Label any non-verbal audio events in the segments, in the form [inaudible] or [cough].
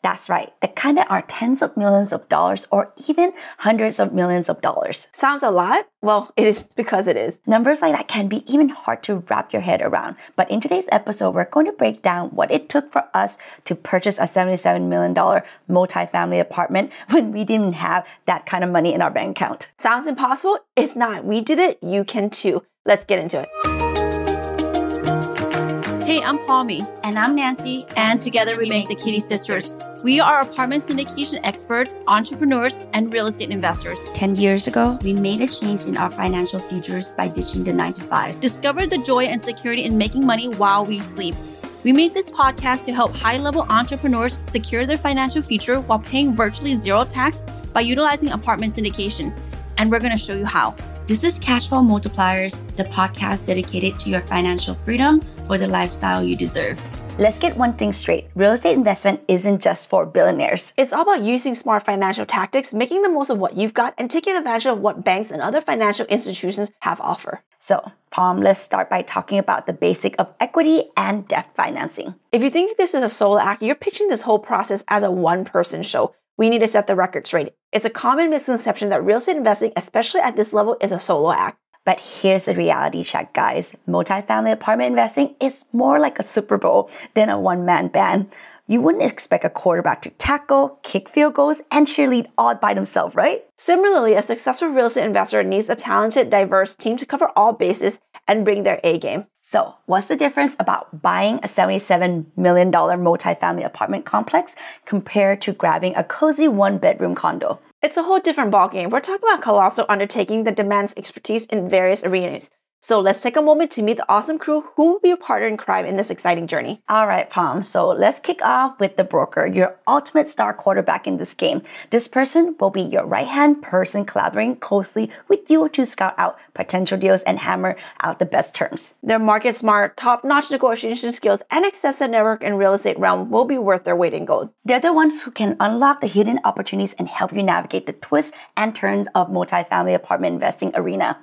That's right, the kind that are tens of millions of dollars or even hundreds of millions of dollars. Sounds a lot? Well, it is because it is. Numbers like that can be even hard to wrap your head around. But in today's episode, we're going to break down what it took for us to purchase a $77 million multifamily apartment [laughs] when we didn't have that kind of money in our bank account. Sounds impossible? It's not. We did it. You can too. Let's get into it. Hey, I'm Palmy. And I'm Nancy. And together we make the Kitti Sisters. We are apartment syndication experts, entrepreneurs, and real estate investors. 10 years ago, we made a change in our financial futures by ditching the 9 to 5. Discovered the joy and security in making money while we sleep. We made this podcast to help high level entrepreneurs secure their financial future while paying virtually zero tax by utilizing apartment syndication. And we're going to show you how. This is Cashflow Multipliers, the podcast dedicated to your financial freedom for the lifestyle you deserve. Let's get one thing straight. Real estate investment isn't just for billionaires. It's all about using smart financial tactics, making the most of what you've got, and taking advantage of what banks and other financial institutions have offer. So, Palm, let's start by talking about the basic of equity and debt financing. If you think this is a solo act, you're pitching this whole process as a one person show. We need to set the record straight. It's a common misconception that real estate investing, especially at this level, is a solo act. But here's the reality check, guys. Multifamily apartment investing is more like a Super Bowl than a one man band. You wouldn't expect a quarterback to tackle, kick field goals, and cheerlead all by themselves, right? Similarly, a successful real estate investor needs a talented, diverse team to cover all bases and bring their A game. So, what's the difference about buying a $77 million multifamily apartment complex compared to grabbing a cozy one bedroom condo? It's a whole different ballgame. We're talking about colossal undertaking that demands expertise in various arenas. So let's take a moment to meet the awesome crew who will be a partner in crime in this exciting journey. All right, Palm. So let's kick off with the broker, your ultimate star quarterback in this game. This person will be your right hand person collaborating closely with you to scout out potential deals and hammer out the best terms. Their market smart, top notch negotiation skills, and extensive network in real estate realm will be worth their weight in gold. They're the ones who can unlock the hidden opportunities and help you navigate the twists and turns of multifamily apartment investing arena.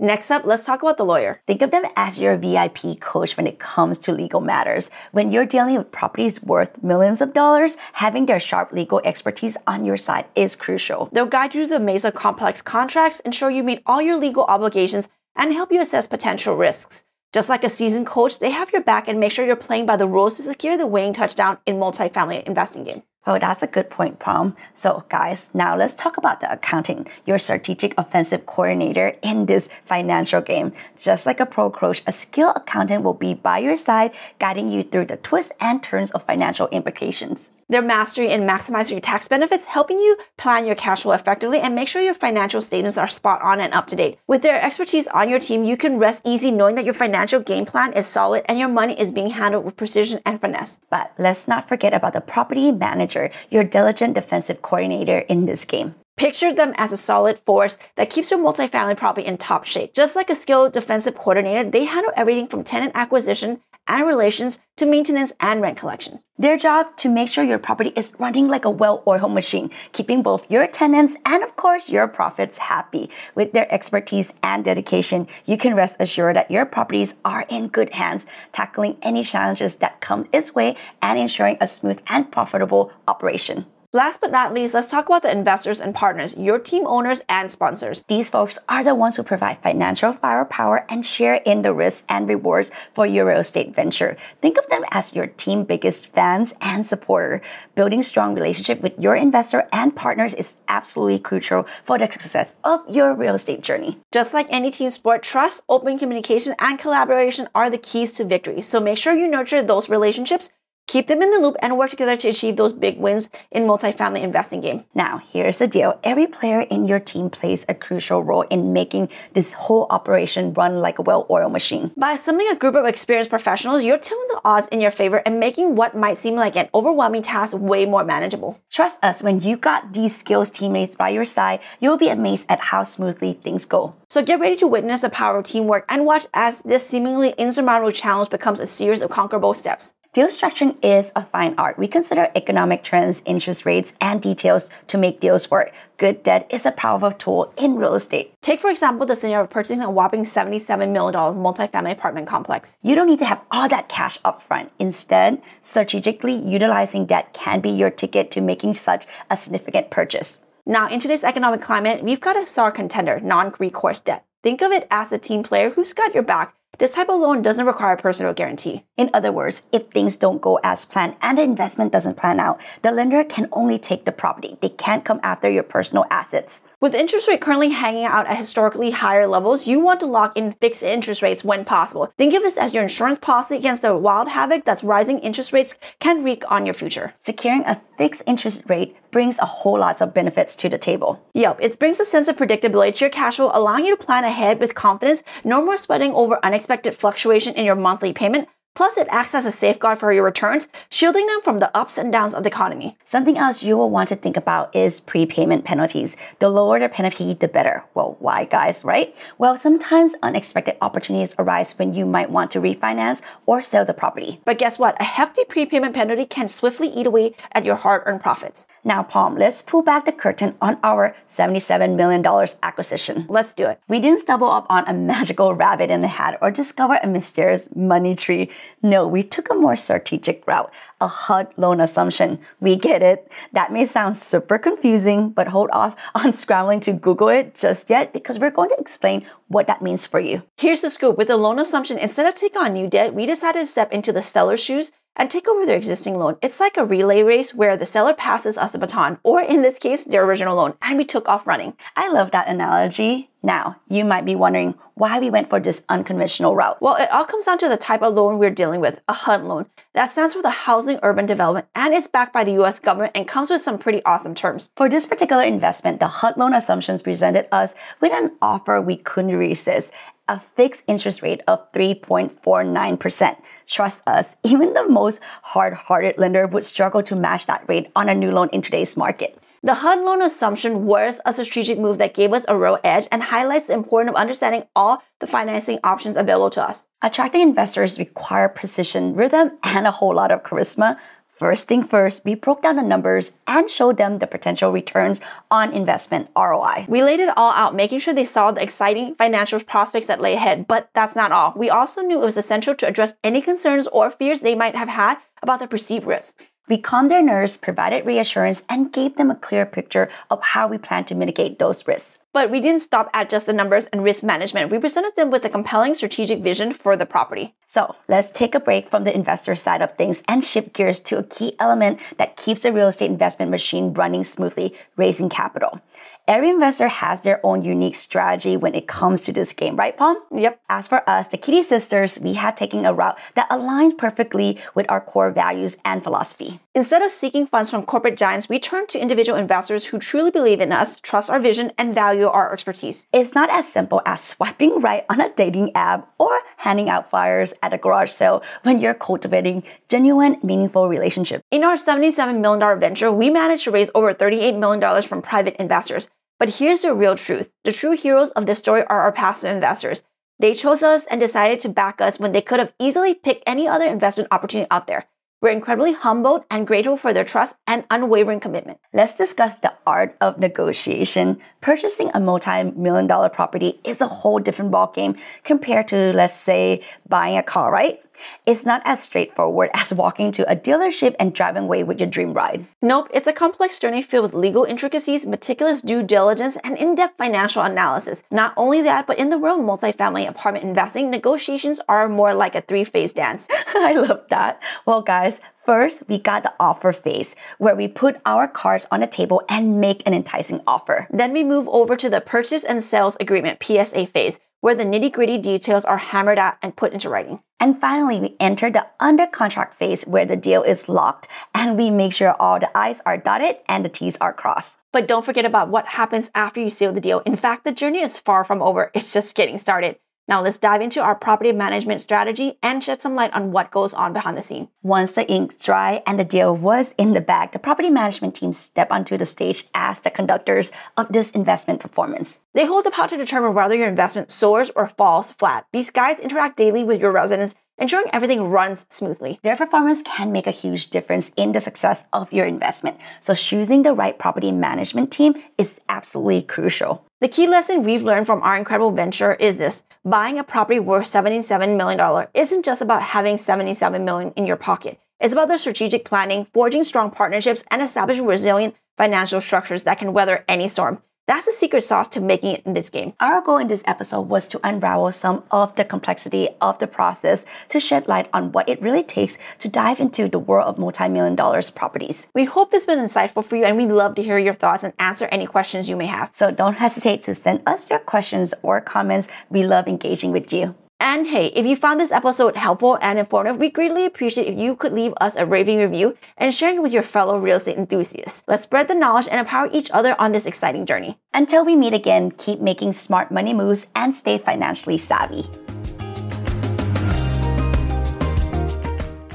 Next up, let's talk about the lawyer. Think of them as your VIP coach when it comes to legal matters. When you're dealing with properties worth millions of dollars, having their sharp legal expertise on your side is crucial. They'll guide you through the maze of complex contracts, ensure you meet all your legal obligations, and help you assess potential risks. Just like a seasoned coach, they have your back and make sure you're playing by the rules to secure the winning touchdown in multifamily investing game. Oh, that's a good point, Palm. So, guys, now let's talk about the accounting, your strategic offensive coordinator in this financial game. Just like a pro coach, a skilled accountant will be by your side, guiding you through the twists and turns of financial implications. Their mastery in maximizing your tax benefits, helping you plan your cash flow effectively and make sure your financial statements are spot on and up to date. With their expertise on your team, you can rest easy knowing that your financial game plan is solid and your money is being handled with precision and finesse. But let's not forget about the property manager, your diligent defensive coordinator in this game. Picture them as a solid force that keeps your multifamily property in top shape. Just like a skilled defensive coordinator, they handle everything from tenant acquisition and relations to maintenance and rent collections. Their job to make sure your property is running like a well-oiled machine, keeping both your tenants and of course your profits happy. With their expertise and dedication, you can rest assured that your properties are in good hands, tackling any challenges that come its way and ensuring a smooth and profitable operation. Last but not least, let's talk about the investors and partners, your team owners and sponsors. These folks are the ones who provide financial firepower and share in the risks and rewards for your real estate venture. Think of them as your team biggest fans and supporter. Building strong relationship with your investor and partners is absolutely crucial for the success of your real estate journey. Just like any team sport, trust, open communication, and collaboration are the keys to victory. So make sure you nurture those relationships keep them in the loop and work together to achieve those big wins in multifamily investing game. Now, here's the deal. Every player in your team plays a crucial role in making this whole operation run like a well-oiled machine. By assembling a group of experienced professionals, you're tilting the odds in your favor and making what might seem like an overwhelming task way more manageable. Trust us, when you got these skills teammates by your side, you'll be amazed at how smoothly things go. So get ready to witness the power of teamwork and watch as this seemingly insurmountable challenge becomes a series of conquerable steps. Deal structuring is a fine art. We consider economic trends, interest rates, and details to make deals work. Good debt is a powerful tool in real estate. Take, for example, the scenario of purchasing a whopping $77 million multifamily apartment complex. You don't need to have all that cash upfront. Instead, strategically utilizing debt can be your ticket to making such a significant purchase. Now, in today's economic climate, we've got a star contender, non recourse debt. Think of it as a team player who's got your back this type of loan doesn't require a personal guarantee. In other words, if things don't go as planned and the investment doesn't plan out, the lender can only take the property. They can't come after your personal assets. With interest rate currently hanging out at historically higher levels, you want to lock in fixed interest rates when possible. Think of this as your insurance policy against the wild havoc that rising interest rates can wreak on your future. Securing a fixed interest rate brings a whole lot of benefits to the table. Yep, it brings a sense of predictability to your cash flow, allowing you to plan ahead with confidence, no more sweating over unexpected fluctuation in your monthly payment, Plus, it acts as a safeguard for your returns, shielding them from the ups and downs of the economy. Something else you will want to think about is prepayment penalties. The lower the penalty, the better. Well, why, guys, right? Well, sometimes unexpected opportunities arise when you might want to refinance or sell the property. But guess what? A hefty prepayment penalty can swiftly eat away at your hard earned profits. Now, Palm, let's pull back the curtain on our $77 million acquisition. Let's do it. We didn't stumble up on a [laughs] magical rabbit in a hat or discover a mysterious money tree. No, we took a more strategic route, a HUD loan assumption. We get it. That may sound super confusing, but hold off [laughs] on scrambling to Google it just yet because we're going to explain what that means for you. Here's the scoop with the loan assumption, instead of taking on new debt, we decided to step into the seller's shoes and take over their existing loan. It's like a relay race where the seller passes us the baton, or in this case, their original loan, and we took off running. I love that analogy. Now, you might be wondering why we went for this unconventional route. Well, it all comes down to the type of loan we're dealing with, a HUD loan. That stands for the Housing Urban Development, and it's backed by the US government and comes with some pretty awesome terms. For this particular investment, the HUD loan assumptions presented us with an offer we couldn't resist, a fixed interest rate of 3.49%. Trust us, [laughs] even the most hard hearted lender would struggle to match that rate on a new loan in today's market. The HUD loan assumption was a strategic move that gave us a real edge and highlights the importance of understanding all the financing options available to us. Attracting investors require precision, rhythm, and a whole lot of charisma. First thing first, we broke down the numbers and showed them the potential returns on investment ROI. We laid it all out, making sure they saw the exciting financial prospects that lay ahead. But that's not all. We also knew it was essential to address any concerns or fears they might have had about the perceived risks. We calmed their nerves, provided reassurance, and gave them a clear picture of how we plan to mitigate those risks. But we didn't stop at just the numbers and risk management. We presented them with a compelling strategic vision for the property. So let's take a break from the investor side of things and shift gears to a key element that keeps a real estate investment machine running smoothly, raising capital. Every investor has their own unique strategy when it comes to this game, right, Palm? Yep. As for us, the Kitti Sisters, we have taken a route that aligns perfectly with our core values and philosophy. Instead of seeking funds from corporate giants, we turn to individual investors who truly believe in us, trust our vision, and value our expertise. It's not as simple as swiping right on a dating app or handing out flyers at a garage sale when you're cultivating genuine, meaningful relationships. In our $77 million venture, we managed to raise over $38 million from private investors. But here's the real truth the true heroes of this story are our passive investors. They chose us and decided to back us when they could have easily picked any other investment opportunity out there. We're incredibly humbled and grateful for their trust and unwavering commitment. Let's discuss the art of negotiation. Purchasing a multi-million dollar property is a whole different ballgame compared to, let's say, buying a car, right? It's not as straightforward as walking to a dealership and driving away with your dream ride. Nope, it's a complex journey filled with legal intricacies, meticulous due diligence, and in depth financial analysis. Not only that, but in the world of multifamily apartment investing, negotiations are more like a three phase dance. [laughs] [laughs] I love that. Well, guys, First, we got the offer phase, where we put our cards on the table and make an enticing offer. Then we move over to the purchase and sales agreement PSA phase, where the nitty gritty details are hammered out and put into writing. And finally, we enter the under contract phase where the deal is locked and we make sure all the I's are dotted and the T's are crossed. But don't forget about what happens after you seal the deal. In fact, the journey is far from over, it's just getting started. Now let's dive into our property management strategy and shed some light on what goes on behind the scene. Once the ink's dry and the deal was in the bag, the property management team step onto the stage as the conductors of this investment performance. They hold the power to determine whether your investment soars or falls flat. These guys interact daily with your residents ensuring everything runs smoothly. Their performance can make a huge difference in the success of your investment. So choosing the right property management team is absolutely crucial. The key lesson we've learned from our incredible venture is this. Buying a property worth $77 million isn't just about having 77 million in your pocket. It's about the strategic planning, forging strong partnerships, and establishing resilient financial structures that can weather any storm. That's the secret sauce to making it in this game. Our goal in this episode was to unravel some of the complexity of the process to shed light on what it really takes to dive into the world of multi-million dollars properties. We hope this has been insightful for you and we'd love to hear your thoughts and answer any questions you may have. So don't hesitate to send us your questions or comments. We love engaging with you. And hey, if you found this episode helpful and informative, we greatly appreciate if you could leave us a raving review and sharing it with your fellow real estate enthusiasts. Let's spread the knowledge and empower each other on this exciting journey. Until we meet again, keep making smart money moves and stay financially savvy.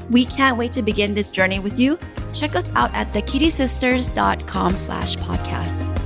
We can't wait to begin this journey with you. Check us out at thekittisisters.com slash podcast.